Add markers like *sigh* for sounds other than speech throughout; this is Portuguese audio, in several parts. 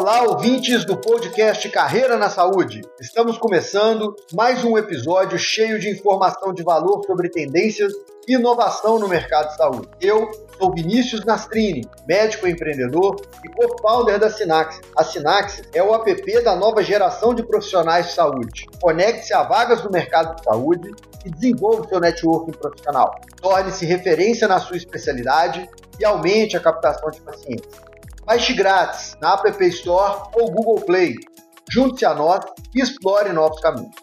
Olá, ouvintes do podcast Carreira na Saúde. Estamos começando mais um episódio cheio de informação de valor sobre tendências e inovação no mercado de saúde. Eu sou Vinícius Nastrini, médico empreendedor e co-founder da Sinaxis. A Sinaxis é o app da nova geração de profissionais de saúde. Conecte-se a vagas do mercado de saúde e desenvolva o seu networking profissional. Torne-se referência na sua especialidade e aumente a captação de pacientes. Baixe grátis na App Store ou Google Play. Junte-se a nós e explore novos caminhos.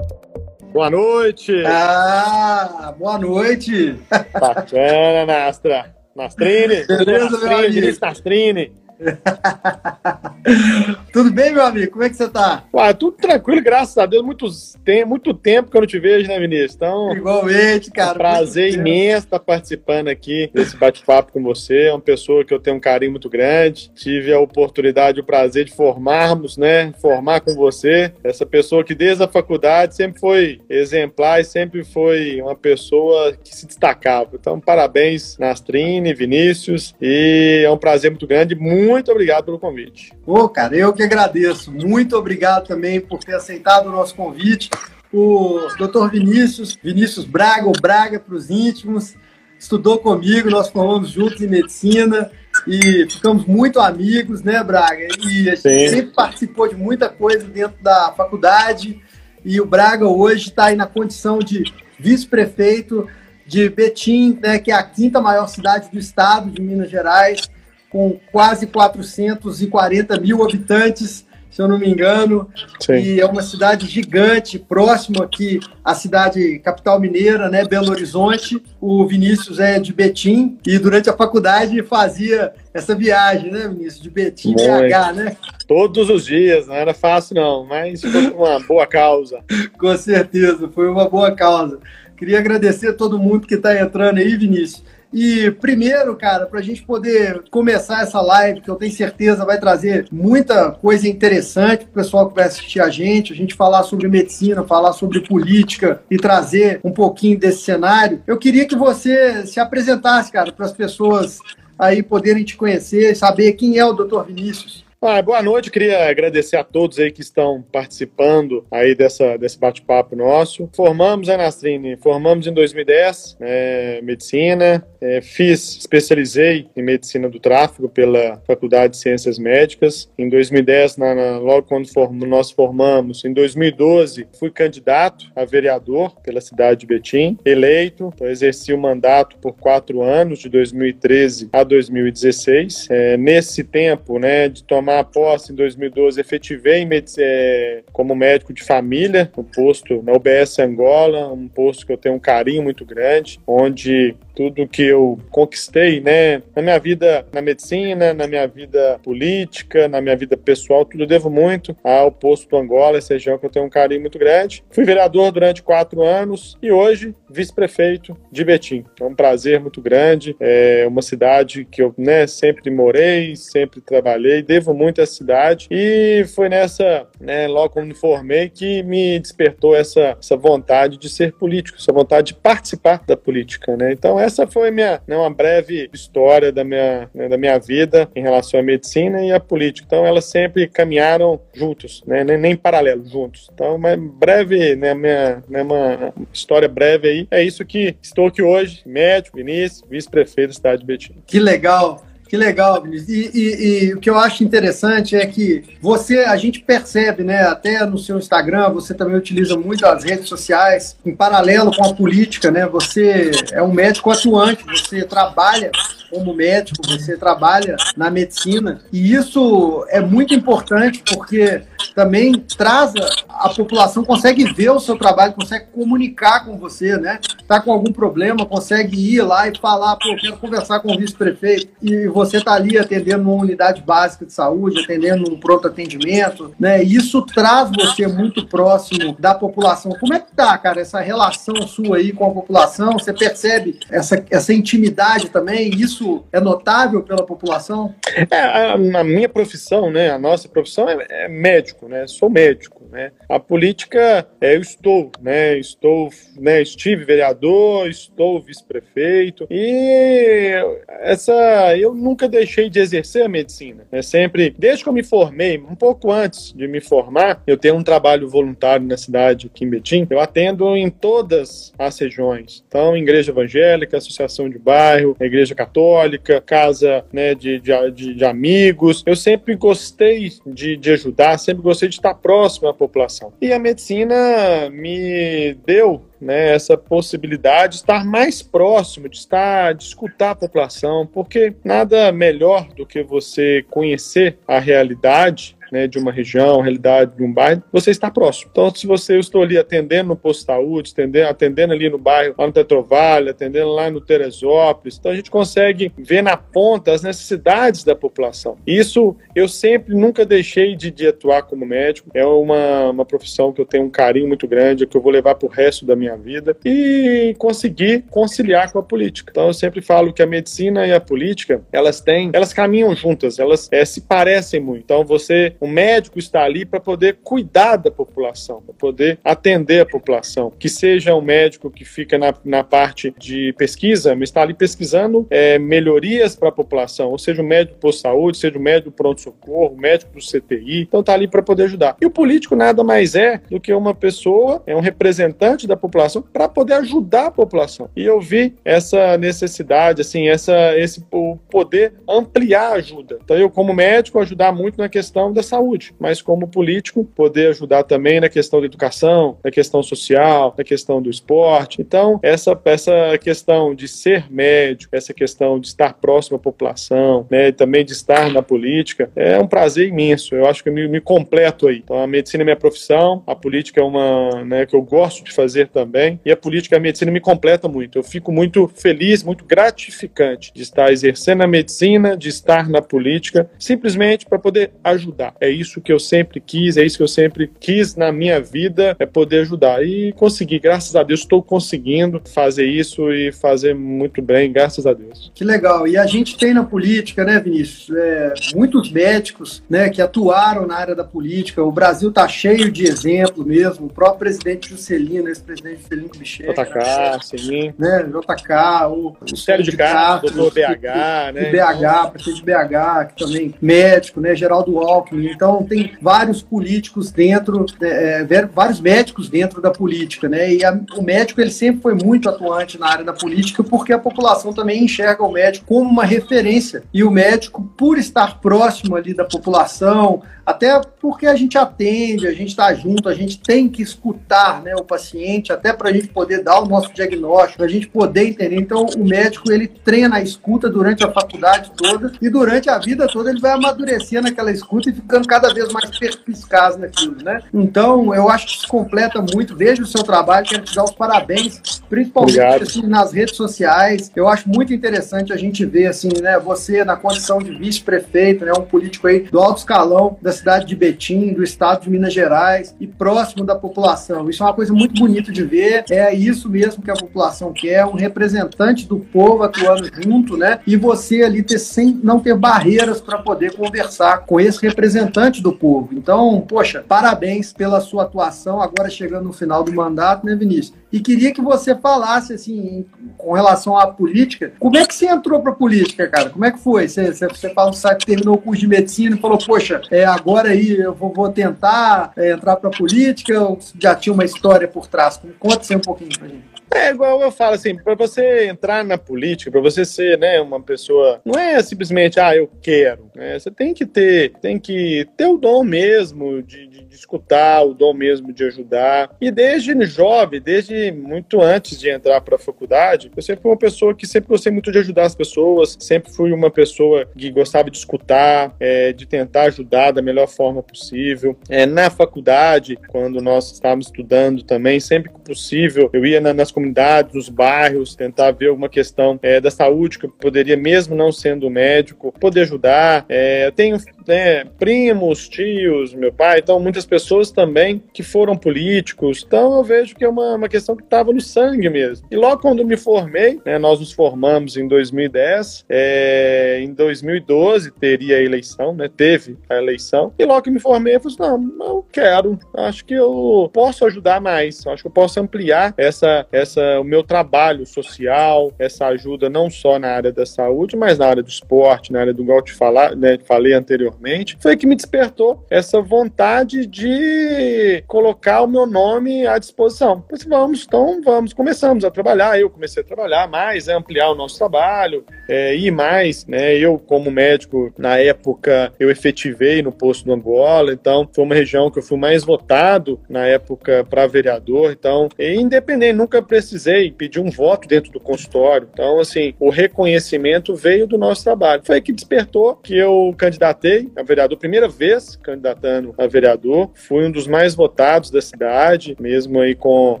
Boa noite! Ah, boa noite! Bacana, Nastra! Nastrini! Beleza, meu amigo? Nastrini! *laughs* Tudo bem, meu amigo? Como é que você tá? Ué, tudo tranquilo, graças a Deus. Muitos, tem muito tempo que eu não te vejo, né, Vinícius? Então, Igualmente, é cara. um prazer muito imenso estar participando aqui desse bate-papo com você. É uma pessoa que eu tenho um carinho muito grande. Tive a oportunidade, o prazer de formarmos, né? Formar com você. Essa pessoa que desde a faculdade sempre foi exemplar e sempre foi uma pessoa que se destacava. Então, parabéns, Nastrine, Vinícius. E é um prazer muito grande. Muito obrigado pelo convite. Pô, cara, eu que agradeço. Muito obrigado também por ter aceitado o nosso convite. O Dr. Vinícius, Vinícius Braga, ou Braga para os íntimos, estudou comigo, nós formamos juntos em medicina e ficamos muito amigos, né, Braga? E a gente Sim. sempre participou de muita coisa dentro da faculdade. E o Braga hoje está aí na condição de vice-prefeito de Betim, né, que é a quinta maior cidade do estado de Minas Gerais, com quase 440 mil habitantes, se eu não me engano. Sim. E é uma cidade gigante, próximo aqui à cidade capital mineira, né, Belo Horizonte. O Vinícius é de Betim e durante a faculdade fazia essa viagem, né, Vinícius, de Betim Muito. BH, né? Todos os dias, não era fácil, não, mas foi uma boa causa. *laughs* Com certeza, foi uma boa causa. Queria agradecer a todo mundo que está entrando aí, Vinícius. E primeiro, cara, para a gente poder começar essa live, que eu tenho certeza vai trazer muita coisa interessante para o pessoal que vai assistir a gente, a gente falar sobre medicina, falar sobre política e trazer um pouquinho desse cenário. Eu queria que você se apresentasse, cara, para as pessoas aí poderem te conhecer, saber quem é o Dr. Vinícius. Ah, boa noite, queria agradecer a todos aí que estão participando aí dessa, desse bate-papo nosso. Formamos a Nastrine, formamos em 2010, né, medicina, é, fiz, especializei em medicina do tráfego pela Faculdade de Ciências Médicas. Em 2010, na, na, logo quando form, nós formamos, em 2012, fui candidato a vereador pela cidade de Betim, eleito, então, exerci o mandato por quatro anos, de 2013 a 2016. É, nesse tempo, né, de tomar tomar posse em 2012, efetivei é, como médico de família, um posto na UBS Angola, um posto que eu tenho um carinho muito grande, onde tudo que eu conquistei, né, na minha vida na medicina, na minha vida política, na minha vida pessoal, tudo devo muito ao posto do Angola, essa região que eu tenho um carinho muito grande. Fui vereador durante quatro anos e hoje vice-prefeito de Betim. É um prazer muito grande, é uma cidade que eu né, sempre morei, sempre trabalhei, devo muito essa cidade e foi nessa, né, logo quando me formei, que me despertou essa, essa vontade de ser político, essa vontade de participar da política, né? Então essa foi minha, né, uma breve história da minha, né, da minha vida em relação à medicina e à política. Então elas sempre caminharam juntos, né, nem, nem paralelo, juntos. Então uma breve, né, minha, né, uma história breve aí. É isso que estou aqui hoje, médico, Vinícius, vice-prefeito da cidade de Betim. Que legal. Que legal, Vinícius. E, e, e, o que eu acho interessante é que você, a gente percebe, né, até no seu Instagram, você também utiliza muito as redes sociais, em paralelo com a política, né? Você é um médico atuante, você trabalha como médico, você trabalha na medicina, e isso é muito importante porque também traz a, população, consegue ver o seu trabalho, consegue comunicar com você, né? Tá com algum problema, consegue ir lá e falar, pô, quero conversar com o vice-prefeito, e você está ali atendendo uma unidade básica de saúde, atendendo um pronto atendimento, né? Isso traz você muito próximo da população. Como é que tá, cara, essa relação sua aí com a população? Você percebe essa, essa intimidade também? Isso é notável pela população? É, a, a minha profissão, né? A nossa profissão é, é médico, né? Sou médico. Né? A política, é, eu estou, né? Estou, né? Estive vereador, estou vice-prefeito e essa, eu nunca deixei de exercer a medicina. É sempre, desde que eu me formei, um pouco antes de me formar, eu tenho um trabalho voluntário na cidade aqui em Betim. Eu atendo em todas as regiões. Então, igreja evangélica, associação de bairro, igreja católica, casa né, de, de, de, de amigos. Eu sempre gostei de, de ajudar, sempre gostei de estar próximo população. E a medicina me deu né, essa possibilidade de estar mais próximo, de estar, de escutar a população, porque nada melhor do que você conhecer a realidade né, de uma região, realidade de um bairro, você está próximo. Então, se você eu estou ali atendendo no posto de saúde, atendendo, atendendo ali no bairro, lá no Tetrovalho, atendendo lá no Teresópolis, então a gente consegue ver na ponta as necessidades da população. Isso eu sempre, nunca deixei de, de atuar como médico. É uma, uma profissão que eu tenho um carinho muito grande, que eu vou levar para o resto da minha vida e conseguir conciliar com a política. Então, eu sempre falo que a medicina e a política, elas têm, elas caminham juntas, elas é, se parecem muito. Então, você o médico está ali para poder cuidar da população, para poder atender a população. Que seja um médico que fica na, na parte de pesquisa, mas está ali pesquisando é, melhorias para a população, ou seja, o médico por saúde, seja o médico pronto-socorro, médico do CTI, então está ali para poder ajudar. E o político nada mais é do que uma pessoa, é um representante da população para poder ajudar a população. E eu vi essa necessidade, assim, essa, esse o poder ampliar a ajuda. Então eu, como médico, ajudar muito na questão da saúde, mas como político, poder ajudar também na questão da educação, na questão social, na questão do esporte. Então, essa, essa questão de ser médico, essa questão de estar próximo à população, né, e também de estar na política, é um prazer imenso. Eu acho que eu me, me completo aí. Então, a medicina é minha profissão, a política é uma né, que eu gosto de fazer também, e a política e a medicina me completa muito. Eu fico muito feliz, muito gratificante de estar exercendo a medicina, de estar na política, simplesmente para poder ajudar é isso que eu sempre quis, é isso que eu sempre quis na minha vida, é poder ajudar. E consegui, graças a Deus, estou conseguindo fazer isso e fazer muito bem, graças a Deus. Que legal. E a gente tem na política, né, Vinícius, é, muitos médicos né, que atuaram na área da política. O Brasil está cheio de exemplos mesmo. O próprio presidente Juscelino, ex-presidente Juscelino Kubitschek. JK, né, sim. Né, JK, o, o Sérgio de Castro, doutor BH, né? BH, prefeito de BH, que também médico, né, Geraldo Alckmin, então tem vários políticos dentro, é, é vários médicos dentro da política, né? E a, o médico ele sempre foi muito atuante na área da política porque a população também enxerga o médico como uma referência. E o médico, por estar próximo ali da população, até porque a gente atende, a gente está junto, a gente tem que escutar né, o paciente, até para a gente poder dar o nosso diagnóstico, a gente poder entender. Então, o médico ele treina a escuta durante a faculdade toda e durante a vida toda ele vai amadurecendo aquela escuta e ficando cada vez mais perspicaz naquilo, né? Então, eu acho que isso completa muito. Vejo o seu trabalho, quero te dar os parabéns, principalmente assim, nas redes sociais. Eu acho muito interessante a gente ver, assim, né, você na condição de vice-prefeito, né, um político aí do alto escalão da cidade de Betim, do estado de Minas Gerais e próximo da população. Isso é uma coisa muito bonita de ver. É isso mesmo que a população quer, um representante do povo atuando junto, né? E você ali ter sem não ter barreiras para poder conversar com esse representante do povo. Então, poxa, parabéns pela sua atuação agora chegando no final do mandato, né, Vinícius? E queria que você falasse, assim, com relação à política, como é que você entrou para política, cara? Como é que foi? Você, você, você fala que terminou o curso de medicina e falou, poxa, é, agora aí eu vou, vou tentar é, entrar para política ou já tinha uma história por trás? Conta você um pouquinho para gente. É igual eu falo assim, para você entrar na política, para você ser, né, uma pessoa, não é simplesmente ah, eu quero, né? Você tem que ter, tem que ter o dom mesmo de, de, de escutar, o dom mesmo de ajudar. E desde jovem, desde muito antes de entrar para a faculdade, eu sempre fui uma pessoa que sempre gostei muito de ajudar as pessoas, sempre fui uma pessoa que gostava de escutar, é, de tentar ajudar da melhor forma possível. É, na faculdade, quando nós estávamos estudando também, sempre que possível, eu ia na, nas comunidades nos bairros, tentar ver alguma questão é, da saúde que eu poderia, mesmo não sendo médico, poder ajudar. É, eu tenho né, primos, tios, meu pai, então muitas pessoas também que foram políticos. Então eu vejo que é uma, uma questão que estava no sangue mesmo. E logo quando me formei, né, nós nos formamos em 2010, é, em 2012 teria a eleição, né, teve a eleição, e logo que me formei eu falei assim, não, eu quero, acho que eu posso ajudar mais, acho que eu posso ampliar essa, essa, o meu trabalho social, essa ajuda não só na área da saúde, mas na área do esporte, na área do te falar, né, falei anteriormente, foi que me despertou essa vontade de colocar o meu nome à disposição. Pois vamos, então vamos, começamos a trabalhar, eu comecei a trabalhar mais, ampliar o nosso trabalho, é, mais, né, eu como médico, na época, eu efetivei no posto do Angola, então foi uma região que eu fui mais votado na época para vereador, então, independente, nunca precisei pedir um voto dentro do consultório, então, assim, o reconhecimento veio do nosso trabalho. Foi que despertou que eu candidatei a vereador, primeira vez candidatando a vereador, fui um dos mais votados da cidade, mesmo aí com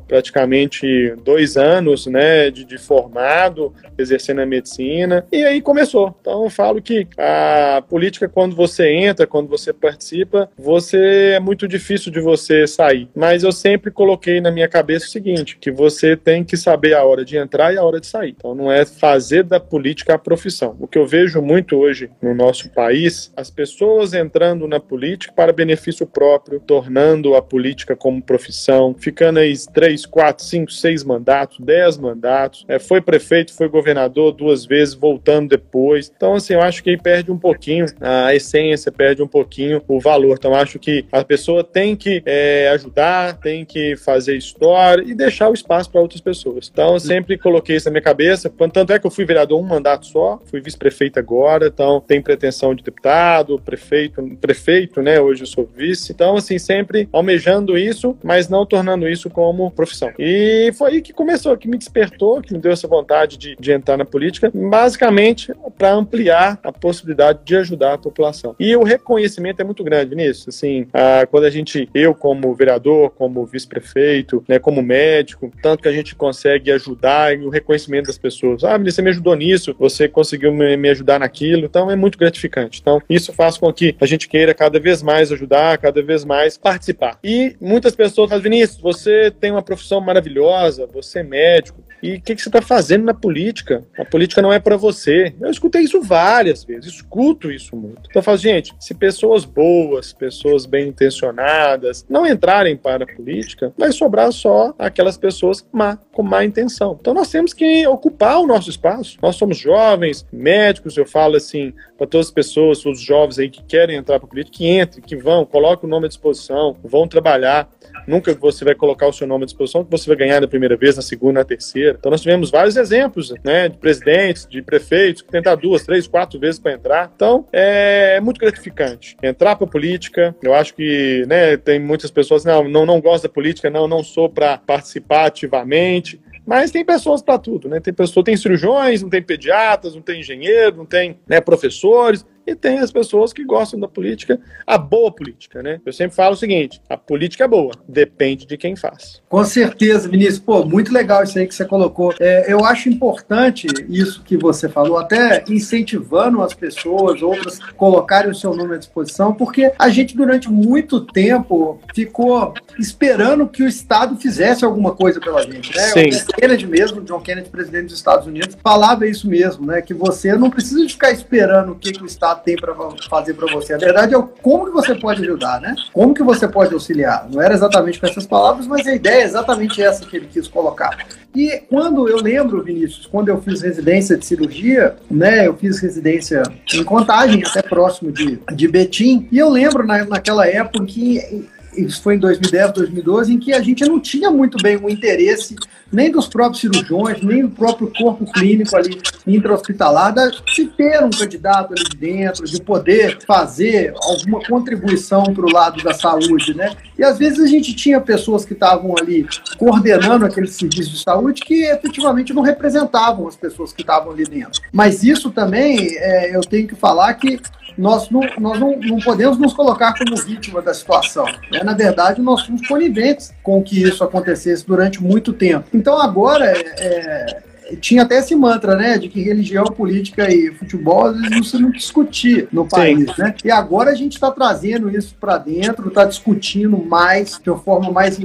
praticamente dois anos, né, de, de formado, exercendo a medicina, e aí começou. Então, eu falo que a política, quando você entra, quando você participa, você é muito difícil de você sair. Mas eu sempre coloquei na minha cabeça o seguinte, que você tem que saber a hora de entrar e a hora de sair. Então, não é fazer da política a profissão. O que eu vejo muito hoje no nosso país, as pessoas entrando na política para benefício próprio, tornando a política como profissão, ficando aí três, quatro, cinco, seis mandatos, dez mandatos, é, foi prefeito, foi governador duas vezes, voltando depois. Então, assim, eu acho que aí perde um pouquinho a essência, perde um pouquinho o valor. Então, acho que a pessoa tem que é, ajudar, tem que fazer história e deixar o espaço para outras pessoas. Então, sempre coloquei isso na minha cabeça. Tanto é que eu fui vereador um mandato só, fui vice-prefeito agora, então tem pretensão de deputado, prefeito, prefeito, né? Hoje eu sou vice. Então, assim, sempre almejando isso, mas não tornando isso como profissão. E foi aí que começou, que me despertou, que me deu essa vontade de, de entrar na política, basicamente para ampliar a possibilidade de ajudar a população. E o reconhecimento é muito grande nisso. Assim, a, quando a gente, eu como vereador, como vice-prefeito, né, como médico, tanto que a gente consegue ajudar e o reconhecimento das pessoas. Ah, você me ajudou nisso, você conseguiu me, me ajudar naquilo. Então é muito gratificante. Então isso faz com que a gente queira cada vez mais ajudar, cada vez mais participar. E muitas pessoas falam, Vinícius, você tem uma profissão maravilhosa, você é médico, e o que, que, você está fazendo na política? A política não é para você. Eu escutei isso várias vezes, escuto isso muito. Então eu falo, gente, se pessoas boas, pessoas bem intencionadas, não entrarem para a política, vai sobrar só aquelas pessoas má, com má intenção. Então nós temos que ocupar o nosso espaço. Nós somos jovens, médicos, eu falo assim, para todas as pessoas, os jovens aí que querem entrar para a política, que entrem, que vão, coloquem o nome à disposição, vão trabalhar. Nunca você vai colocar o seu nome à disposição que você vai ganhar na primeira vez, na segunda, na terceira. Então nós tivemos vários exemplos, né, de presidentes, de prefeitos que tentaram duas, três, quatro vezes para entrar. Então é muito gratificante entrar para política. Eu acho que, né, tem muitas pessoas não, não, não gosto da política, não, não sou para participar ativamente. Mas tem pessoas para tudo, né? Tem pessoas, tem cirurgiões, não tem pediatras, não tem engenheiro, não tem né, professores e tem as pessoas que gostam da política, a boa política, né? Eu sempre falo o seguinte: a política é boa, depende de quem faz. Com certeza, Vinícius. Pô, muito legal isso aí que você colocou. É, eu acho importante isso que você falou, até incentivando as pessoas, outras, colocarem o seu nome à disposição, porque a gente, durante muito tempo, ficou esperando que o Estado fizesse alguma coisa pela gente, né? Sim. O Kennedy mesmo, John Kennedy, presidente dos Estados Unidos, falava isso mesmo, né? Que você não precisa ficar esperando o que, que o Estado tem para fazer para você. A verdade é como que você pode ajudar, né? Como que você pode auxiliar. Não era exatamente com essas palavras, mas a ideia é exatamente essa que ele quis colocar. E quando eu lembro, Vinícius, quando eu fiz residência de cirurgia, né? Eu fiz residência em Contagem, até próximo de, de Betim, e eu lembro na, naquela época que isso foi em 2010, 2012, em que a gente não tinha muito bem o interesse nem dos próprios cirurgiões, nem do próprio corpo clínico ali intra-hospitalar, de ter um candidato ali dentro, de poder fazer alguma contribuição para o lado da saúde, né? E às vezes a gente tinha pessoas que estavam ali coordenando aquele serviço de saúde que efetivamente não representavam as pessoas que estavam ali dentro. Mas isso também, é, eu tenho que falar que nós não, nós não, não podemos nos colocar como vítima da situação. Né? Na verdade, nós somos coniventes com que isso acontecesse durante muito tempo. Então, agora, é, é tinha até esse mantra, né, de que religião, política e futebol às vezes não discutir no país, Sim. né? E agora a gente está trazendo isso para dentro, está discutindo mais de uma forma mais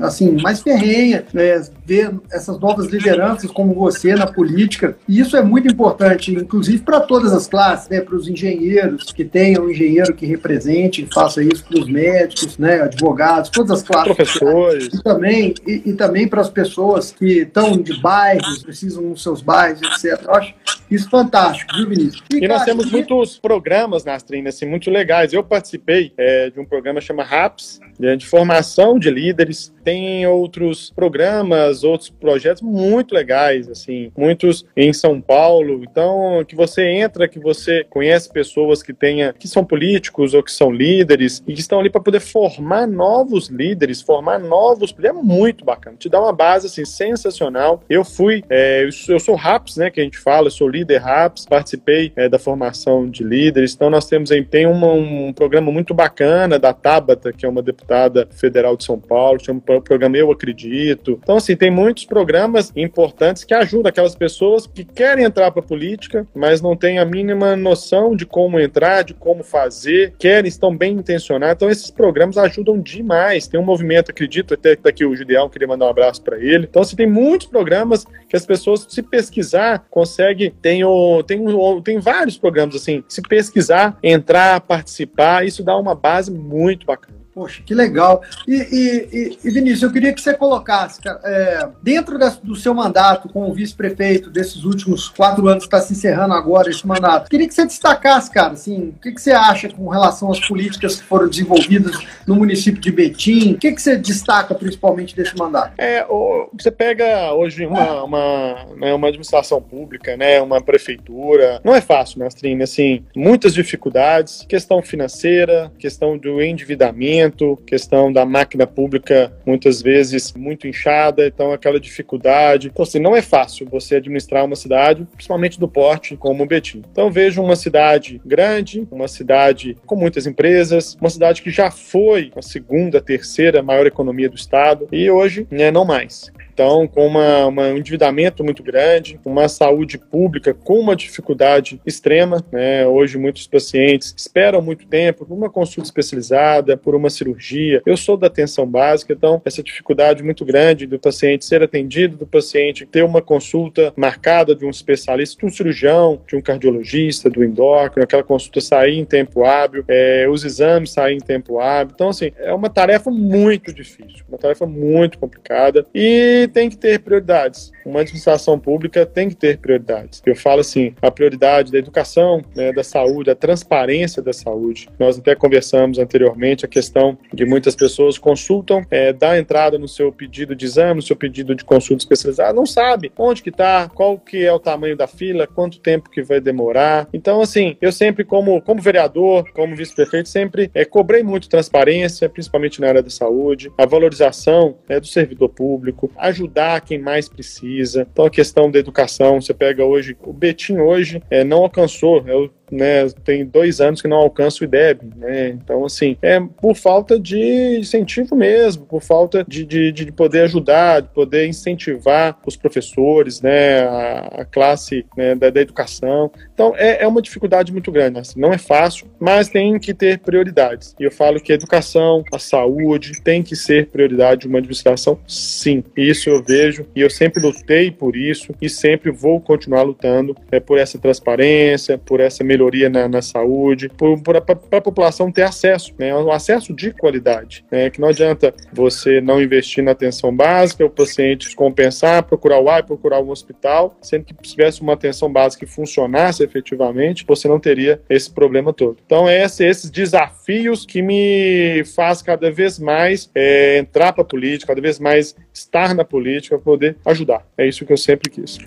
assim mais ferrenha, né? ver essas novas lideranças como você na política. E isso é muito importante, inclusive para todas as classes, né? Para os engenheiros que tenham um engenheiro que represente, que faça isso para os médicos, né? Advogados, todas as classes. Professores. E também e, e também para as pessoas que estão de bairro precisam nos seus bairros, etc. Eu acho isso fantástico, viu, Vinícius? E, e nós temos e... muitos programas, Nastrina, assim, muito legais. Eu participei é, de um programa chamado RAPS, né, de formação de líderes. Tem outros programas, outros projetos muito legais, assim, muitos em São Paulo. Então, que você entra, que você conhece pessoas que tenha, que são políticos ou que são líderes e que estão ali para poder formar novos líderes, formar novos. É muito bacana. Te dá uma base assim sensacional. Eu fui, é, eu sou RAPS, né, que a gente fala, eu sou líder RAPS, participei é, da formação de líderes. Então, nós temos tem uma, um programa muito bacana da Tabata, que é uma deputada federal de São Paulo, chama o programa Eu Acredito. Então, assim, tem muitos programas importantes que ajudam aquelas pessoas que querem entrar para a política, mas não têm a mínima noção de como entrar, de como fazer, querem, estão bem intencionados. Então, esses programas ajudam demais. Tem um movimento, acredito, até que tá aqui o Julião, queria mandar um abraço para ele. Então, assim, tem muitos programas que as pessoas, se pesquisar, conseguem. Tem, o, tem, o, tem vários programas, assim, se pesquisar, entrar, participar, isso dá uma base muito bacana. Poxa, que legal. E, e, e, Vinícius, eu queria que você colocasse, é, dentro do seu mandato como vice-prefeito, desses últimos quatro anos que está se encerrando agora esse mandato, queria que você destacasse, cara, assim, o que, que você acha com relação às políticas que foram desenvolvidas no município de Betim? O que, que você destaca principalmente desse mandato? É, o, você pega hoje uma, uma, né, uma administração pública, né, uma prefeitura, não é fácil, Nastrini, assim, muitas dificuldades, questão financeira, questão do endividamento, questão da máquina pública muitas vezes muito inchada, então aquela dificuldade. Então, assim, não é fácil você administrar uma cidade, principalmente do porte como Betim. Então, vejo uma cidade grande, uma cidade com muitas empresas, uma cidade que já foi a segunda, terceira maior economia do estado e hoje né, não mais. Então, com uma, uma, um endividamento muito grande, uma saúde pública com uma dificuldade extrema, né? Hoje, muitos pacientes esperam muito tempo por uma consulta especializada, por uma cirurgia. Eu sou da atenção básica, então, essa dificuldade muito grande do paciente ser atendido, do paciente ter uma consulta marcada de um especialista, de um cirurgião, de um cardiologista, do endócrino, aquela consulta sair em tempo hábil, é, os exames saírem em tempo hábil. Então, assim, é uma tarefa muito difícil, uma tarefa muito complicada. E tem que ter prioridades. Uma administração pública tem que ter prioridades. Eu falo assim, a prioridade da educação, né, da saúde, a transparência da saúde. Nós até conversamos anteriormente a questão de muitas pessoas consultam, é, dá entrada no seu pedido de exame, no seu pedido de consulta especializada, não sabe onde que está, qual que é o tamanho da fila, quanto tempo que vai demorar. Então, assim, eu sempre como, como vereador, como vice-prefeito, sempre é, cobrei muito transparência, principalmente na área da saúde, a valorização é, do servidor público, a ajudar quem mais precisa. Então a questão da educação, você pega hoje, o Betim hoje é, não alcançou, é o né, tem dois anos que não alcança o IDEB, né? Então, assim, é por falta de incentivo mesmo, por falta de, de, de poder ajudar, de poder incentivar os professores, né, a, a classe né, da, da, educação. Então, é, é uma dificuldade muito grande, assim, não é fácil, mas tem que ter prioridades. E eu falo que a educação, a saúde, tem que ser prioridade de uma administração, sim. Isso eu vejo e eu sempre lutei por isso e sempre vou continuar lutando é, por essa transparência, por essa melhoria melhoria na, na saúde, para a população ter acesso, né, um acesso de qualidade. Né, que não adianta você não investir na atenção básica, o paciente compensar, procurar o AI, procurar um hospital, sendo que se tivesse uma atenção básica que funcionasse efetivamente, você não teria esse problema todo. Então, é esse, esses desafios que me faz cada vez mais é, entrar para a política, cada vez mais estar na política, poder ajudar. É isso que eu sempre quis.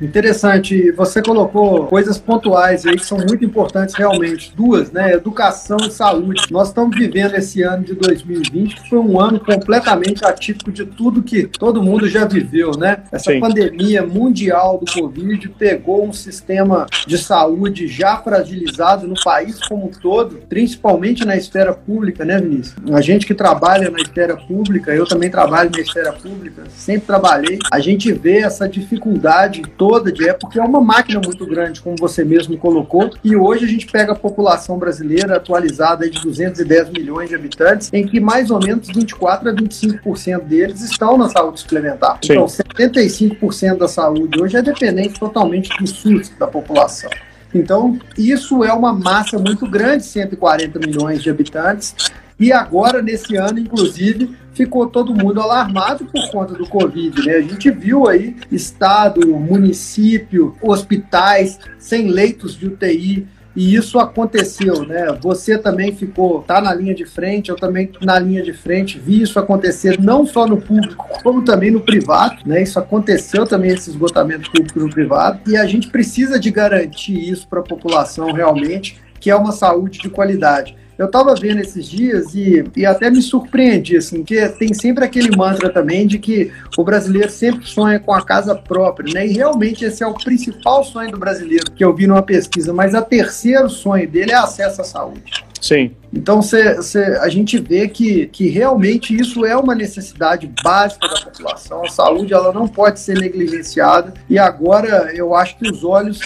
Interessante. Você colocou coisas pontuais aí que são muito importantes realmente. Duas, né? Educação e saúde. Nós estamos vivendo esse ano de 2020, que foi um ano completamente atípico de tudo que todo mundo já viveu, né? Essa Sim. pandemia mundial do Covid pegou um sistema de saúde já fragilizado no país como um todo, principalmente na esfera pública, né, Vinícius? A gente que trabalha na esfera pública, eu também trabalho na esfera pública, sempre trabalhei, a gente vê essa dificuldade toda de é porque é uma máquina muito grande, como você mesmo colocou, e hoje a gente pega a população brasileira atualizada de 210 milhões de habitantes, em que mais ou menos 24 a 25% deles estão na saúde suplementar. Sim. Então, 75% da saúde hoje é dependente totalmente do SUS da população. Então, isso é uma massa muito grande, 140 milhões de habitantes. E agora, nesse ano, inclusive, ficou todo mundo alarmado por conta do Covid. Né? A gente viu aí estado, município, hospitais sem leitos de UTI e isso aconteceu, né? Você também ficou, tá na linha de frente, eu também na linha de frente, vi isso acontecer não só no público, como também no privado, né? Isso aconteceu também esse esgotamento público no privado e a gente precisa de garantir isso para a população realmente, que é uma saúde de qualidade. Eu estava vendo esses dias e, e até me surpreendi, assim, que tem sempre aquele mantra também de que o brasileiro sempre sonha com a casa própria, né? E realmente esse é o principal sonho do brasileiro, que eu vi numa pesquisa, mas o terceiro sonho dele é acesso à saúde. Sim. Então cê, cê, a gente vê que, que realmente isso é uma necessidade básica da população. A saúde ela não pode ser negligenciada. E agora eu acho que os olhos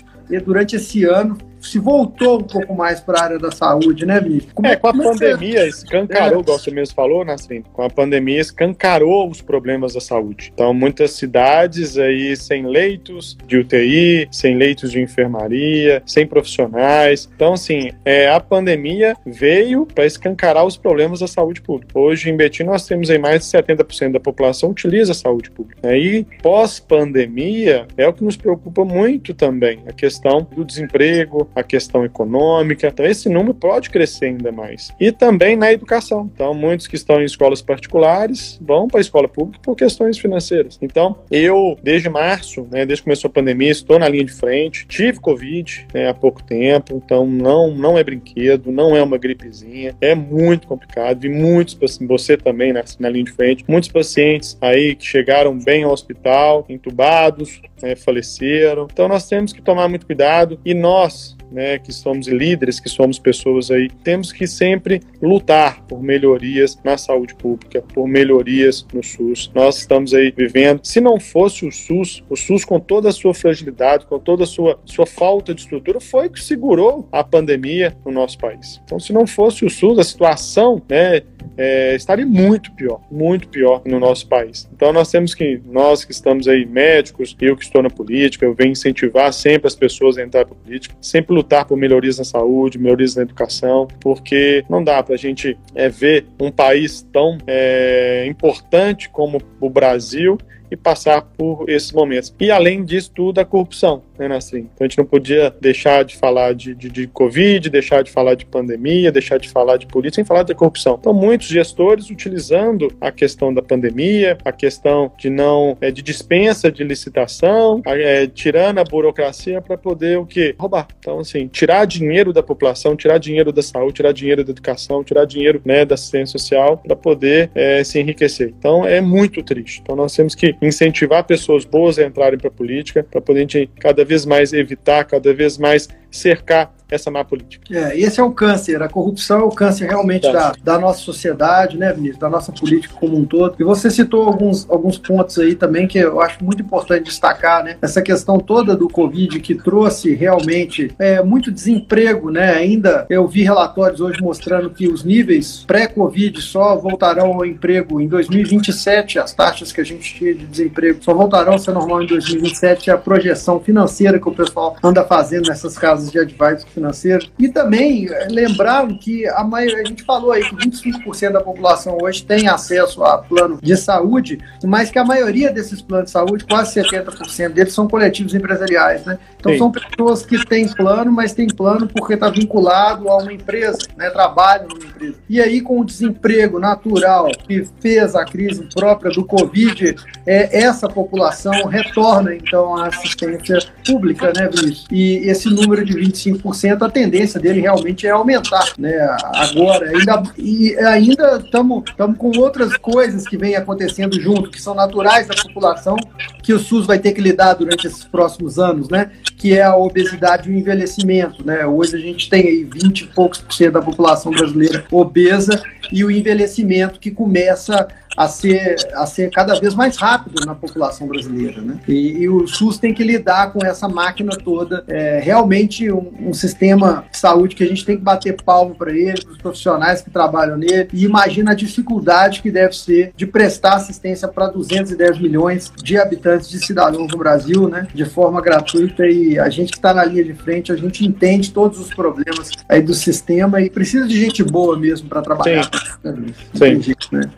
durante esse ano se voltou um pouco mais para a área da saúde, né, Vinícius? Como é, com a é pandemia você... escancarou, é. igual você mesmo falou, Nassim, com a pandemia escancarou os problemas da saúde. Então, muitas cidades aí sem leitos de UTI, sem leitos de enfermaria, sem profissionais. Então, assim, é, a pandemia veio para escancarar os problemas da saúde pública. Hoje, em Betim, nós temos aí mais de 70% da população utiliza a saúde pública. Aí, pós-pandemia, é o que nos preocupa muito também, a questão do desemprego, a questão econômica. Então, esse número pode crescer ainda mais. E também na educação. Então, muitos que estão em escolas particulares vão para a escola pública por questões financeiras. Então, eu, desde março, né, desde que começou a pandemia, estou na linha de frente. Tive Covid né, há pouco tempo, então não, não é brinquedo, não é uma gripezinha. É muito complicado. Vi muitos, você também né, na linha de frente, muitos pacientes aí que chegaram bem ao hospital, entubados, né, faleceram. Então, nós temos que tomar muito cuidado e nós, né, que somos líderes, que somos pessoas aí, temos que sempre lutar por melhorias na saúde pública, por melhorias no SUS. Nós estamos aí vivendo, se não fosse o SUS, o SUS com toda a sua fragilidade, com toda a sua, sua falta de estrutura, foi que segurou a pandemia no nosso país. Então, se não fosse o SUS, a situação, né, é, estaria muito pior, muito pior no nosso país. Então nós temos que, nós que estamos aí médicos, eu que estou na política, eu venho incentivar sempre as pessoas a entrar para a política, sempre lutar por melhorias na saúde, melhorias na educação, porque não dá para a gente é, ver um país tão é, importante como o Brasil e passar por esses momentos. E além disso tudo, a corrupção, né, Nassim? Então a gente não podia deixar de falar de, de, de, Covid, deixar de falar de pandemia, deixar de falar de política, sem falar da corrupção. Então muitos gestores utilizando a questão da pandemia, a questão de não, é, de dispensa de licitação, é, tirando a burocracia para poder o quê? Roubar. Então assim, tirar dinheiro da população, tirar dinheiro da saúde, tirar dinheiro da educação, tirar dinheiro né, da assistência social para poder é, se enriquecer. Então é muito triste. Então nós temos que incentivar pessoas boas a entrarem para a política, para poder a gente cada vez mais evitar, cada vez mais cercar essa má política. É, esse é o câncer, a corrupção é o câncer realmente da, da nossa sociedade, né, Vinícius, da nossa política como um todo. E você citou alguns, alguns pontos aí também que eu acho muito importante destacar, né? Essa questão toda do Covid que trouxe realmente é, muito desemprego, né? Ainda eu vi relatórios hoje mostrando que os níveis pré-Covid só voltarão ao emprego em 2027, as taxas que a gente tinha de desemprego só voltarão a ser normal em 2027, a projeção financeira que o pessoal anda fazendo nessas casas de advisors financeiro. E também eh, lembrar que a, maioria, a gente falou aí que 25% da população hoje tem acesso a plano de saúde, mas que a maioria desses planos de saúde, quase 70% deles, são coletivos empresariais, né? Então Sim. são pessoas que têm plano, mas têm plano porque está vinculado a uma empresa, né? Trabalham numa empresa. E aí, com o desemprego natural que fez a crise própria do Covid, é, essa população retorna, então, à assistência pública, né, Vinícius? E esse número de 25%, a tendência dele realmente é aumentar, né? Agora, ainda, e ainda estamos com outras coisas que vêm acontecendo junto, que são naturais da população, que o SUS vai ter que lidar durante esses próximos anos, né? Que é a obesidade e o envelhecimento, né? Hoje a gente tem aí 20 e poucos por cento da população brasileira obesa e o envelhecimento que começa a ser, a ser cada vez mais rápido na população brasileira. Né? E, e o SUS tem que lidar com essa máquina toda. É realmente um, um sistema de saúde que a gente tem que bater palmo para ele, para os profissionais que trabalham nele, e imagina a dificuldade que deve ser de prestar assistência para 210 milhões de habitantes, de cidadãos no Brasil, né? de forma gratuita. E a gente que está na linha de frente, a gente entende todos os problemas aí do sistema e precisa de gente boa mesmo para trabalhar. Sim. Sim. Sim. Né?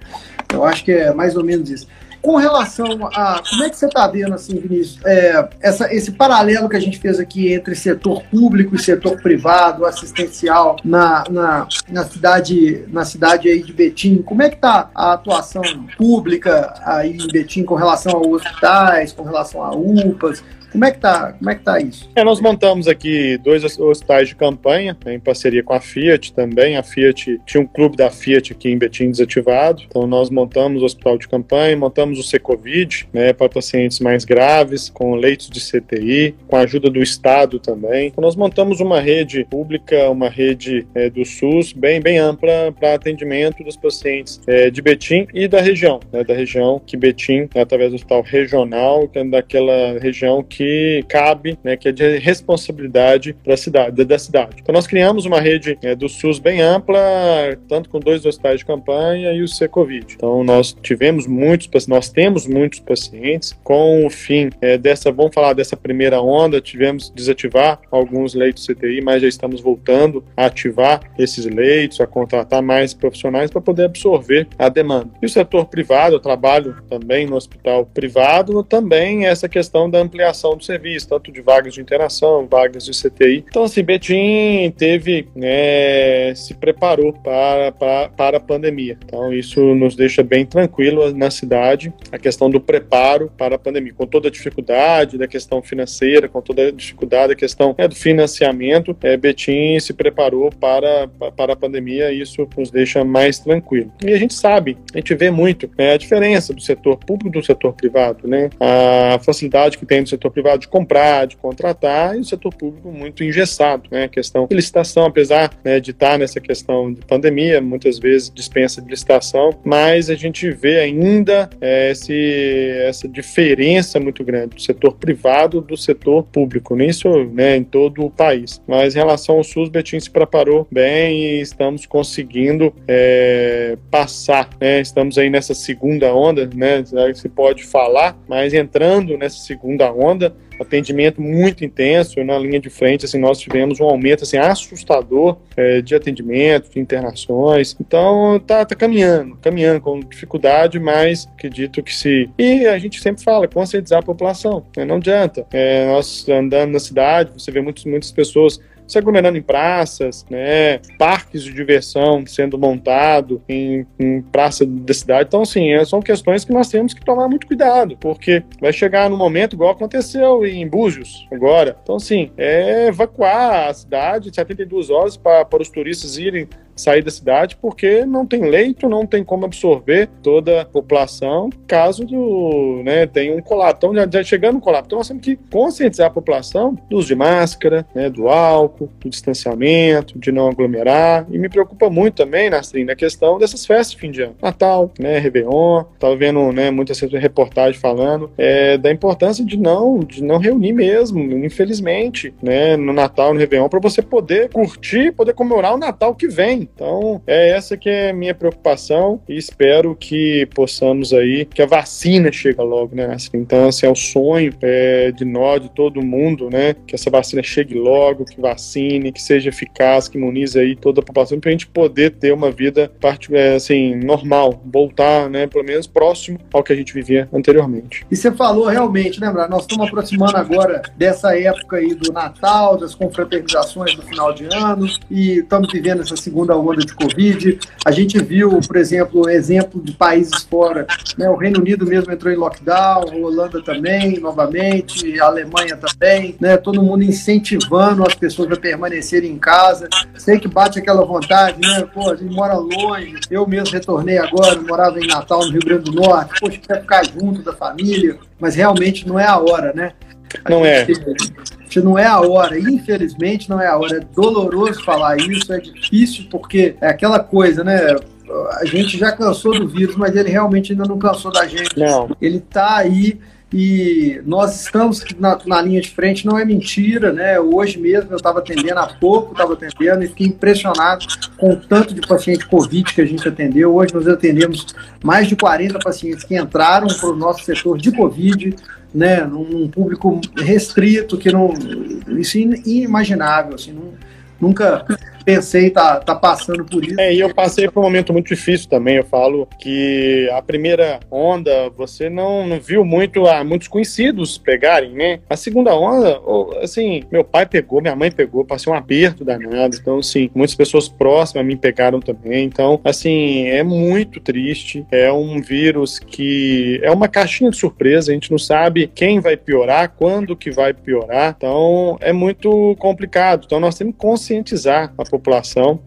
Eu acho que é mais ou menos isso. Com relação a. Como é que você está vendo, assim, Vinícius, é, essa, esse paralelo que a gente fez aqui entre setor público e setor privado, assistencial, na, na, na cidade, na cidade aí de Betim? Como é que está a atuação pública aí em Betim com relação a hospitais, com relação a UPAs? Como é que tá, como é que tá isso? É, nós montamos aqui dois hospitais de campanha, né, em parceria com a Fiat também. A Fiat tinha um clube da Fiat aqui em Betim desativado. Então nós montamos o hospital de campanha, montamos o Secovid, né, para pacientes mais graves, com leitos de CTI, com a ajuda do Estado também. Então, nós montamos uma rede pública, uma rede é, do SUS bem, bem ampla para atendimento dos pacientes é, de Betim e da região, né, da região que Betim, através do hospital regional, é daquela região que que cabe, né, que é de responsabilidade da cidade, da cidade. Então nós criamos uma rede é, do SUS bem ampla, tanto com dois hospitais de campanha e o Secovid. Então nós tivemos muitos, nós temos muitos pacientes com o fim é, dessa, vamos falar dessa primeira onda, tivemos desativar alguns leitos CTI, mas já estamos voltando a ativar esses leitos, a contratar mais profissionais para poder absorver a demanda. E o setor privado, eu trabalho também no hospital privado, também essa questão da ampliação do serviço, tanto de vagas de interação, vagas de CTI. Então, assim, Betim teve, né, se preparou para, para, para a pandemia. Então, isso nos deixa bem tranquilo na cidade, a questão do preparo para a pandemia, com toda a dificuldade da questão financeira, com toda a dificuldade da questão né, do financiamento, é, Betim se preparou para, para a pandemia e isso nos deixa mais tranquilo. E a gente sabe, a gente vê muito né, a diferença do setor público do setor privado, né? A facilidade que tem do setor privado de comprar, de contratar, e o setor público muito engessado. Né? A questão de licitação, apesar né, de estar nessa questão de pandemia, muitas vezes dispensa de licitação, mas a gente vê ainda é, esse, essa diferença muito grande do setor privado do setor público, nisso né, em todo o país. Mas em relação ao SUS, Betim se preparou bem e estamos conseguindo é, passar, né? estamos aí nessa segunda onda, né? se pode falar, mas entrando nessa segunda onda, atendimento muito intenso na linha de frente, assim, nós tivemos um aumento assim, assustador é, de atendimento, de internações, então tá, tá caminhando, caminhando com dificuldade, mas acredito que se... E a gente sempre fala, conscientizar a população, né? não adianta, é, nós andando na cidade, você vê muitos, muitas pessoas se aglomerando em praças, né, parques de diversão sendo montado em, em praça da cidade. Então, assim, é, são questões que nós temos que tomar muito cuidado, porque vai chegar no momento igual aconteceu em Búzios agora. Então, assim, é evacuar a cidade 72 horas para os turistas irem sair da cidade porque não tem leito, não tem como absorver toda a população caso do, né, tenha um colapso. Então, já, já chegando no colapso, então nós temos que conscientizar a população do uso de máscara, né, do álcool, do distanciamento, de não aglomerar. E me preocupa muito também, Nastrin, a questão dessas festas de fim de ano. Natal, né, Réveillon, estava vendo né, muitas reportagens falando é, da importância de não, de não reunir mesmo, infelizmente, né, no Natal, no Réveillon, para você poder curtir, poder comemorar o Natal que vem Então, é essa que é a minha preocupação e espero que possamos aí, que a vacina chegue logo, né? Assim, então, assim, é o sonho é, de nós, de todo mundo, né? Que essa vacina chegue logo, que vacine, que seja eficaz, que imunize aí toda a população, para a gente poder ter uma vida, é, assim, normal, voltar, né? Pelo menos próximo ao que a gente vivia anteriormente. E você falou realmente, né, Nós estamos aproximando agora dessa época aí do Natal, das confraternizações do final de ano, e estamos vivendo essa segunda onda de Covid. A gente viu, por exemplo, exemplo de países fora, né? O Reino Unido mesmo entrou em lockdown, a Holanda também, novamente, a Alemanha também, né? Todo mundo incentivando as pessoas a permanecerem em casa. Sei que bate aquela vontade, né? Pô, a gente mora longe. Eu mesmo retornei agora, morava em Natal, no Rio Grande do Norte. Poxa, quer ficar junto da família, mas realmente não é a hora, né? Não é. Não é a hora, infelizmente não é a hora. É doloroso falar isso, é difícil, porque é aquela coisa, né? A gente já cansou do vírus, mas ele realmente ainda não cansou da gente. Não. Ele está aí e nós estamos na, na, linha de frente, não é mentira, né? Hoje mesmo eu estava atendendo, há pouco estava atendendo e fiquei impressionado com o tanto de paciente Covid que a gente atendeu. Hoje nós atendemos mais de 40 pacientes que entraram para o nosso setor de Covid, né? Num público restrito, que não. Isso é inimaginável, assim, não, nunca pensei tá, tá passando por isso. É, e eu passei por um momento muito difícil também. Eu falo que a primeira onda você não, não viu muito a muitos conhecidos pegarem, né? A segunda onda, assim, meu pai pegou, minha mãe pegou, passei um aperto danado. Então, assim, muitas pessoas próximas a mim pegaram também. Então, assim, é muito triste. É um vírus que é uma caixinha de surpresa. A gente não sabe quem vai piorar, quando que vai piorar. Então, é muito complicado. Então, nós temos que conscientizar a população,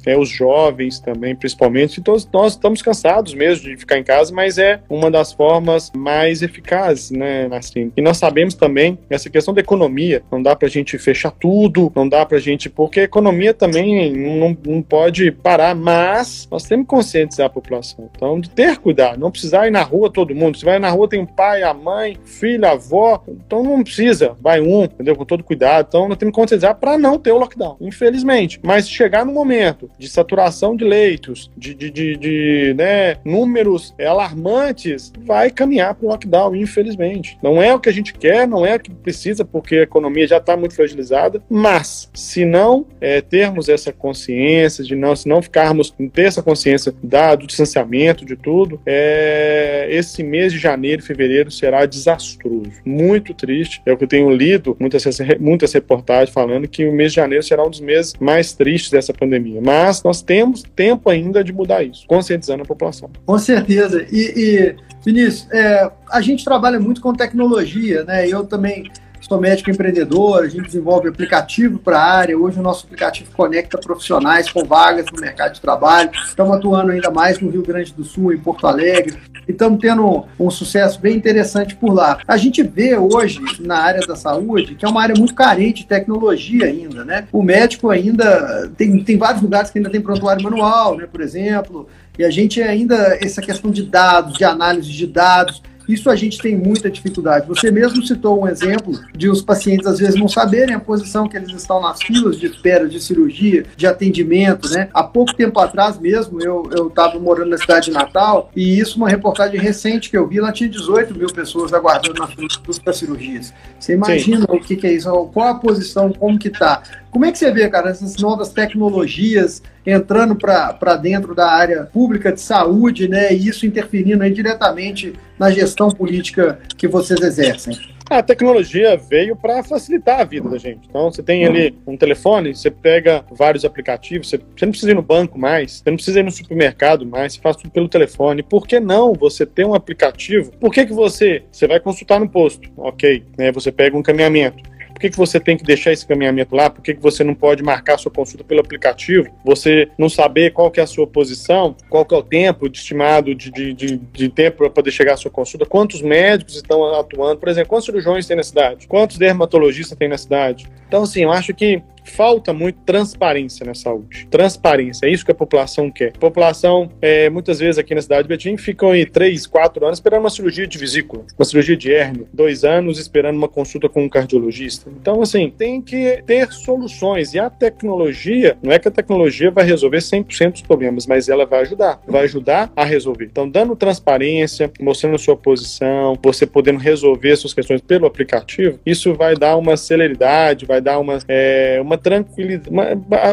é, os jovens também, principalmente. Todos nós estamos cansados mesmo de ficar em casa, mas é uma das formas mais eficazes, né, Nassim? E nós sabemos também essa questão da economia. Não dá para a gente fechar tudo, não dá para a gente, porque a economia também não, não pode parar, mas nós temos que conscientizar a população. Então, ter cuidado, não precisar ir na rua todo mundo. Se vai na rua, tem pai, a mãe, filho, a avó, então não precisa, vai um, entendeu? Com todo cuidado. Então, nós temos que conscientizar para não ter o lockdown, infelizmente. Mas chegar chegar no momento de saturação de leitos, de, de, de, de né, números alarmantes, vai caminhar para o lockdown, infelizmente. Não é o que a gente quer, não é o que precisa, porque a economia já está muito fragilizada, mas se não é, termos essa consciência, de não, se não ficarmos, ter essa consciência da, do distanciamento, de tudo, é, esse mês de janeiro e fevereiro será desastroso, muito triste. É o que eu tenho lido, muitas, muitas reportagens falando que o mês de janeiro será um dos meses mais tristes dessa pandemia. Mas nós temos tempo ainda de mudar isso, conscientizando a população. Com certeza. E, e Vinícius, é, a gente trabalha muito com tecnologia, né? Eu também sou médico empreendedor, a gente desenvolve aplicativo para a área. Hoje o nosso aplicativo conecta profissionais com vagas no mercado de trabalho. Estamos atuando ainda mais no Rio Grande do Sul, em Porto Alegre, e estamos tendo um sucesso bem interessante por lá. A gente vê hoje na área da saúde que é uma área muito carente de tecnologia ainda, né? O médico ainda tem, tem vários lugares que ainda tem prontuário manual, né? Por exemplo, e a gente ainda essa questão de dados, de análise de dados, isso a gente tem muita dificuldade. Você mesmo citou um exemplo de os pacientes às vezes não saberem a posição que eles estão nas filas de espera de cirurgia, de atendimento, né? Há pouco tempo atrás mesmo, eu estava morando na cidade de Natal e isso uma reportagem recente que eu vi, lá tinha 18 mil pessoas aguardando na fila para cirurgias. Você imagina Sim. o que, que é isso? Qual a posição, como que tá? Como é que você vê, cara, essas novas tecnologias entrando para dentro da área pública de saúde, né? E isso interferindo aí diretamente na gestão política que vocês exercem? A tecnologia veio para facilitar a vida da gente. Então, você tem ali um telefone, você pega vários aplicativos, você, você, não precisa ir no banco mais, você não precisa ir no supermercado mais, você faz tudo pelo telefone. Por que não você ter um aplicativo? Por que, que você, você vai consultar no posto? Ok, né, você pega um caminhamento. Por que, que você tem que deixar esse caminhamento lá? Por que, que você não pode marcar sua consulta pelo aplicativo? Você não saber qual que é a sua posição, qual que é o tempo estimado de, de, de, de tempo para poder chegar à sua consulta, quantos médicos estão atuando, por exemplo, quantos cirurgiões tem na cidade, quantos dermatologistas tem na cidade. Então, assim, eu acho que falta muito transparência na saúde. Transparência, é isso que a população quer. A população, é, muitas vezes aqui na cidade de Betim, ficam aí três, quatro anos esperando uma cirurgia de vesícula, uma cirurgia de hérnia, dois anos esperando uma consulta com um cardiologista. Então, assim, tem que ter soluções. E a tecnologia, não é que a tecnologia vai resolver 100% dos problemas, mas ela vai ajudar. Vai ajudar a resolver. Então, dando transparência, mostrando sua posição, você podendo resolver suas questões pelo aplicativo, isso vai dar uma celeridade, vai dar uma, é, uma tranquilidade.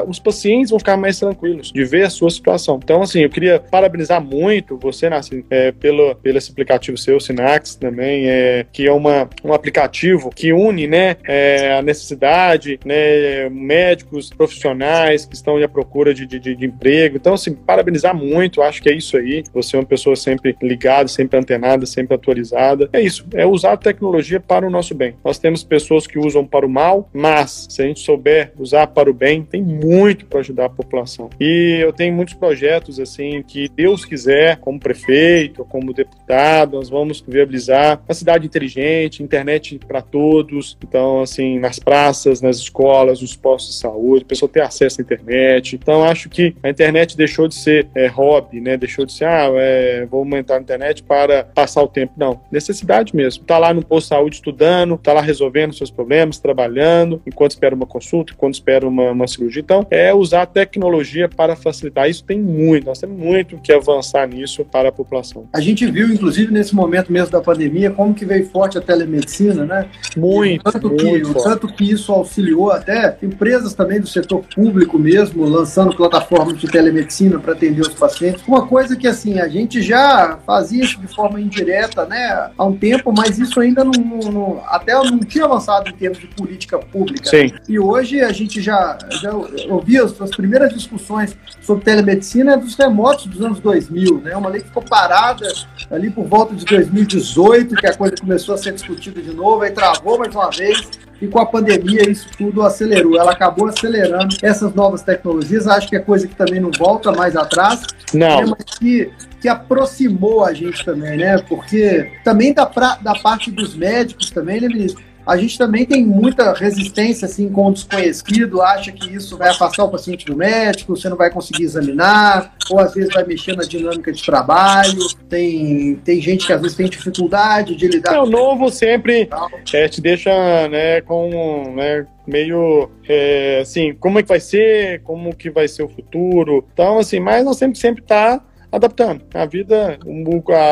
Os pacientes vão ficar mais tranquilos de ver a sua situação. Então, assim, eu queria parabenizar muito você, Nassim, é, pelo, pelo esse aplicativo seu, Sinax, também, é, que é uma, um aplicativo que une né, é, a necessidade, né, médicos, profissionais que estão à procura de, de, de emprego. Então, assim, parabenizar muito, acho que é isso aí. Você é uma pessoa sempre ligada, sempre antenada, sempre atualizada. É isso, é usar a tecnologia para o nosso bem. Nós temos pessoas que usam para o mal, mas se a gente souber usar para o bem, tem muito para ajudar a população. E eu tenho muitos projetos, assim, que Deus quiser, como prefeito, como deputado, nós vamos viabilizar uma cidade inteligente, internet para todos. Então, assim, nas praças, nas escolas, nos postos de saúde, a pessoa ter acesso à internet. Então, acho que a internet deixou de ser é, hobby, né? Deixou de ser, ah, é, vou aumentar a internet para passar o tempo. Não, necessidade mesmo. Tá lá no posto de saúde estudando, tá lá resolvendo seus problemas, trabalhando, enquanto espera uma consulta, enquanto espera uma, uma cirurgia. Então, é usar a tecnologia para facilitar. Isso tem muito, nós temos muito que avançar nisso para a população. A gente viu, inclusive, nesse momento mesmo da pandemia, como que veio forte a telemedicina, né? Muito, tanto muito que, forte. tanto que isso auxiliou até empresas também do setor público mesmo, lançando plataformas de telemedicina para atender os pacientes. Uma coisa que, assim, a gente já fazia isso de forma indireta, né, há um tempo, mas isso ainda não, não até não tinha avançado em termos de política pública. Sim. E hoje a gente já, já ouvia as, as primeiras discussões sobre telemedicina dos remotos dos anos 2000, né? Uma lei que ficou parada ali por volta de 2018, que a coisa começou a ser discutida de novo, aí travou mais uma vez. E com a pandemia isso tudo acelerou. Ela acabou acelerando essas novas tecnologias. Acho que é coisa que também não volta mais atrás. Não. né, mas que, que aproximou a gente também, né? Porque também da, pra, da parte dos médicos também, né, ministro? A gente também tem muita resistência assim com o desconhecido, acha que isso vai afastar o paciente do médico, você não vai conseguir examinar, ou às vezes vai mexer na dinâmica de trabalho. Tem, tem gente que às vezes tem dificuldade de lidar É, o novo sempre é, te deixa né, com né, meio é, assim, como é que vai ser, como que vai ser o futuro. Então, assim, mas nós sempre sempre tá adaptando. A vida,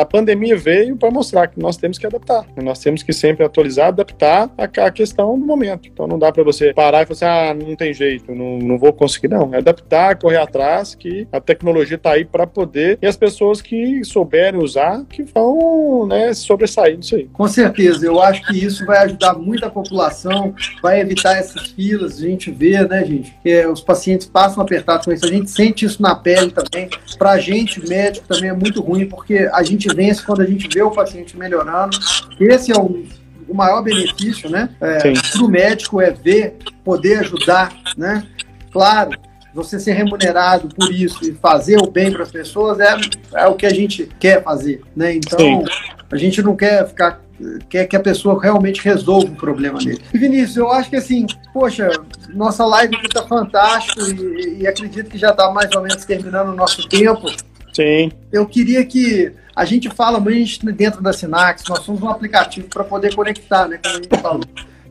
a pandemia veio para mostrar que nós temos que adaptar. Nós temos que sempre atualizar, adaptar a, questão do momento. Então não dá para você parar e falar assim, ah, não tem jeito, não, não vou conseguir. Não, é adaptar, correr atrás, que a tecnologia está aí para poder e as pessoas que souberem usar, que vão né, sobressair disso aí. Com certeza, eu acho que isso vai ajudar muito a população, vai evitar essas filas. A gente vê, né, gente, é, os pacientes passam apertados com isso, a gente sente isso na pele também. Para a gente, médico, também é muito ruim, porque a gente vence quando a gente vê o paciente melhorando. Esse é o, o maior benefício, né? Para o médico é ver, poder ajudar, né? Claro, você ser remunerado por isso e fazer o bem para as pessoas é, é o que a gente quer fazer, né? Então, Sim. a gente não quer ficar quer que a pessoa realmente resolva o problema dele. E Vinícius, eu acho que assim, poxa, nossa live aqui tá fantástico e, e acredito que já está mais ou menos terminando o nosso tempo. Sim, Eu queria que a gente fala muito dentro da Sinax, nós somos um aplicativo para poder conectar, né? Como a gente falou,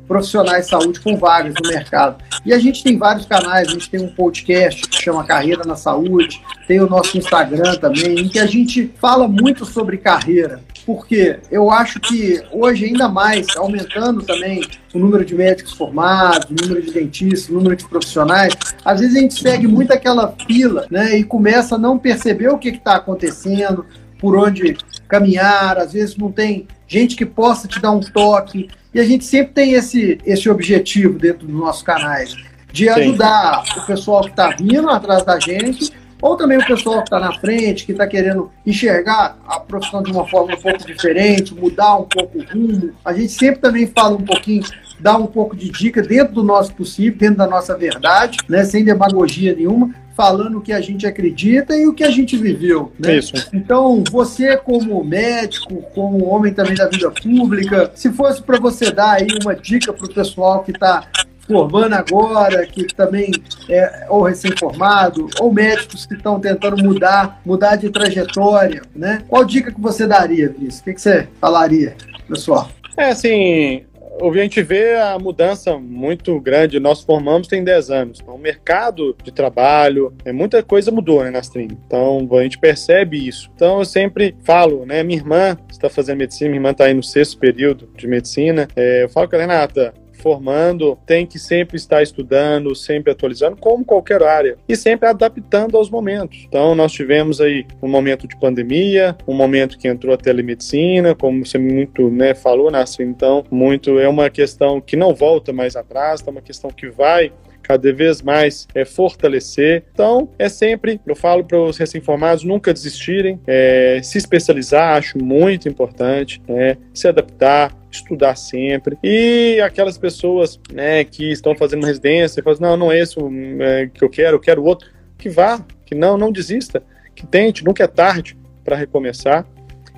profissionais de saúde com vagas no mercado. E a gente tem vários canais, a gente tem um podcast que chama Carreira na Saúde, tem o nosso Instagram também, em que a gente fala muito sobre carreira. Porque eu acho que hoje, ainda mais, aumentando também o número de médicos formados, o número de dentistas, o número de profissionais, às vezes a gente segue muito aquela fila né, e começa a não perceber o que está acontecendo, por onde caminhar, às vezes não tem gente que possa te dar um toque. E a gente sempre tem esse, esse objetivo dentro dos nossos canais, de ajudar o pessoal que está vindo atrás da gente, ou também o pessoal que está na frente, que está querendo enxergar a profissão de uma forma um pouco diferente, mudar um pouco o rumo. A gente sempre também fala um pouquinho, dá um pouco de dica dentro do nosso possível, dentro da nossa verdade, né, sem demagogia nenhuma, falando o que a gente acredita e o que a gente viveu. Né? isso. Então, você como médico, como homem também da vida pública, se fosse para você dar aí uma dica para o pessoal que está formando agora, que também é ou recém-formado, ou médicos que estão tentando mudar, mudar de trajetória, né? Qual dica que você daria, Vinícius? O que, que você falaria, pessoal? É assim, a gente vê a mudança muito grande. Nós formamos tem 10 anos. Então, o mercado de trabalho, é, muita coisa mudou né, na stream. Então, a gente percebe isso. Então, eu sempre falo, né? Minha irmã está fazendo medicina, minha irmã está aí no sexto período de medicina. É, eu falo com a Renata, formando tem que sempre estar estudando, sempre atualizando, como qualquer área, e sempre adaptando aos momentos. Então, nós tivemos aí um momento de pandemia, um momento que entrou a telemedicina, como você muito né, falou, Nassim, então, muito é uma questão que não volta mais atrás, é uma questão que vai cada vez mais é, fortalecer. Então, é sempre, eu falo para os recém-formados nunca desistirem, é, se especializar, acho muito importante, é, se adaptar, estudar sempre. E aquelas pessoas né, que estão fazendo residência, falam, não, não é esse é, que eu quero, eu quero outro, que vá, que não, não desista, que tente, nunca é tarde para recomeçar.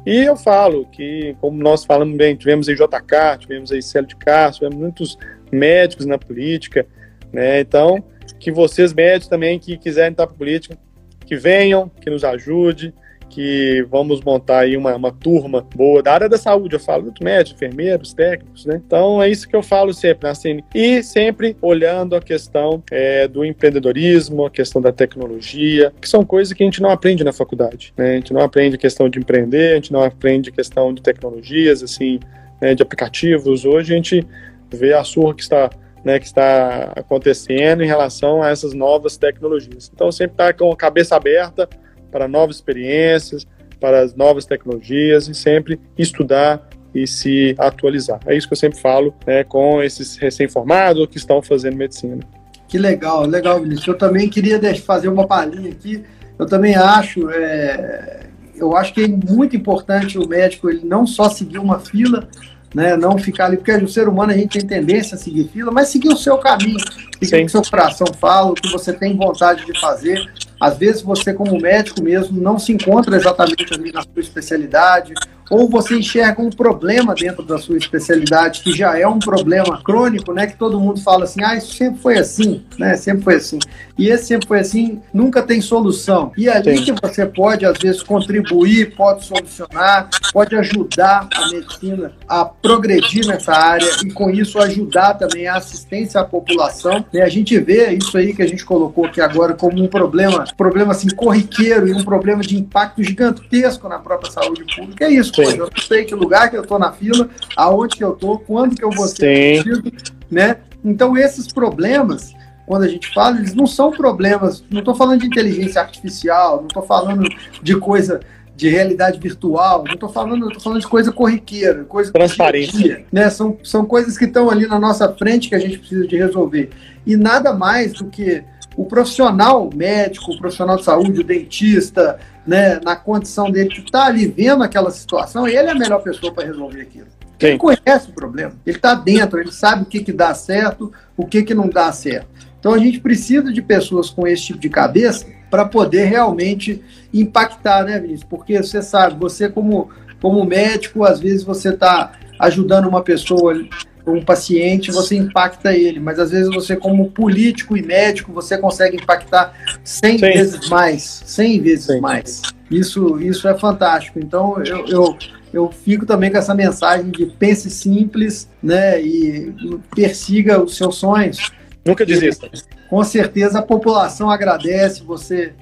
E eu falo que, como nós falamos bem, tivemos aí JK, tivemos aí Célio de Castro, tivemos muitos médicos na política, né? Então, que vocês médicos também que quiserem estar para política, que venham, que nos ajude, que vamos montar aí uma, uma turma boa da área da saúde, eu falo médicos, enfermeiros, técnicos, né? Então é isso que eu falo sempre, assim, e sempre olhando a questão é, do empreendedorismo, a questão da tecnologia, que são coisas que a gente não aprende na faculdade, né? A gente não aprende questão de empreender, a gente não aprende questão de tecnologias, assim, né, de aplicativos. Hoje a gente vê a surra que está né, que está acontecendo em relação a essas novas tecnologias. Então, sempre estar tá com a cabeça aberta para novas experiências, para as novas tecnologias e sempre estudar e se atualizar. É isso que eu sempre falo né, com esses recém-formados que estão fazendo medicina. Que legal, legal, Vinícius. Eu também queria fazer uma palhinha aqui. Eu também acho, é, eu acho que é muito importante o médico ele não só seguir uma fila, né, não ficar ali, porque o ser humano a gente tem tendência a seguir fila, mas seguir o seu caminho, seguir o que o seu coração fala, o que você tem vontade de fazer, às vezes você, como médico mesmo, não se encontra exatamente ali na sua especialidade, ou você enxerga um problema dentro da sua especialidade, que já é um problema crônico, né? Que todo mundo fala assim, ah, isso sempre foi assim, né? Sempre foi assim. E esse sempre foi assim, nunca tem solução. E é ali que você pode, às vezes, contribuir, pode solucionar, pode ajudar a medicina a progredir nessa área e, com isso, ajudar também a assistência à população. E a gente vê isso aí que a gente colocou aqui agora como um problema problema assim corriqueiro e um problema de impacto gigantesco na própria saúde pública. É isso, Eu não sei que lugar que eu estou na fila, aonde que eu estou, quando que eu vou ser atendido, né? Então esses problemas quando a gente fala, eles não são problemas, não estou falando de inteligência artificial, não estou falando de coisa de realidade virtual, não estou falando, estou falando de coisa corriqueira, coisa transparência, né? São, são coisas que estão ali na nossa frente que a gente precisa de resolver. E nada mais do que o profissional médico, o profissional de saúde, o dentista, né, na condição dele que está ali vendo aquela situação, ele é a melhor pessoa para resolver aquilo. Sim. Ele conhece o problema, ele está dentro, ele sabe o que, que dá certo, o que, que não dá certo. Então a gente precisa de pessoas com esse tipo de cabeça para poder realmente impactar, né, Vinícius? Porque você sabe, você como, como médico, às vezes você está ajudando uma pessoa um paciente, você impacta ele, mas às vezes você, como político e médico, você consegue impactar 100 Sim. vezes mais, 100 vezes Sim. mais. Isso, isso é fantástico. Então, eu, eu, eu fico também com essa mensagem de pense simples, né, e persiga os seus sonhos. Nunca desista. Com certeza a população agradece, você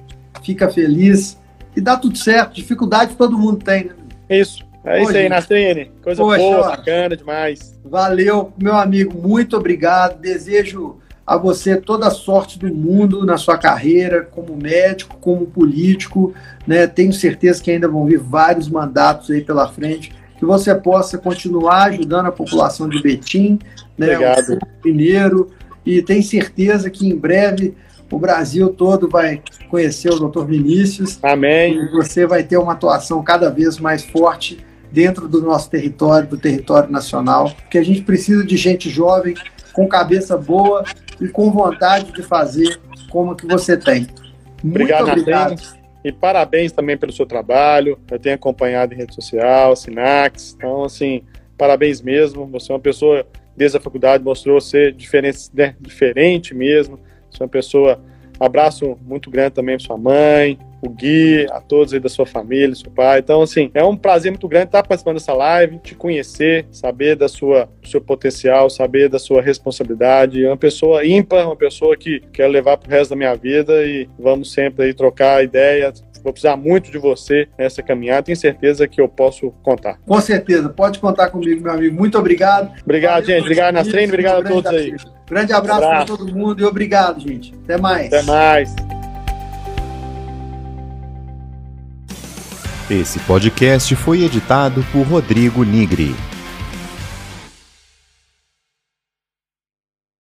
fica feliz e dá tudo certo. Dificuldade todo mundo tem, né? Isso. É isso aí, Nastrine. Coisa Poxa, boa, bacana demais. Valeu, meu amigo. Muito obrigado. Desejo a você toda a sorte do mundo na sua carreira, como médico, como político. Né? Tenho certeza que ainda vão vir vários mandatos aí pela frente. Que você possa continuar ajudando a população de Betim, né? Obrigado. o mineiro. E tenho certeza que em breve o Brasil todo vai conhecer o Dr. Vinícius. Amém. E você vai ter uma atuação cada vez mais forte dentro do nosso território, do território nacional, porque a gente precisa de gente jovem, com cabeça boa e com vontade de fazer como que você tem. Muito obrigado. obrigado. E parabéns também pelo seu trabalho. Eu tenho acompanhado em rede social, Sinax. Então, assim, parabéns mesmo. Você é uma pessoa desde a faculdade, mostrou ser diferente, né, diferente mesmo. Você é uma pessoa. Abraço muito grande também para sua mãe, o Gui, a todos aí da sua família, seu pai. Então, assim, é um prazer muito grande estar participando dessa live, te conhecer, saber da sua, do seu potencial, saber da sua responsabilidade. É uma pessoa ímpar, uma pessoa que quero levar pro resto da minha vida e vamos sempre aí trocar ideias, Vou precisar muito de você nessa caminhada. Tenho certeza que eu posso contar. Com certeza, pode contar comigo, meu amigo. Muito obrigado. Obrigado, Valeu, gente. Obrigado, Nastrene. Obrigado a todos aí. Grande abraço, abraço. para todo mundo e obrigado, gente. Até mais. Até mais. Esse podcast foi editado por Rodrigo Nigri.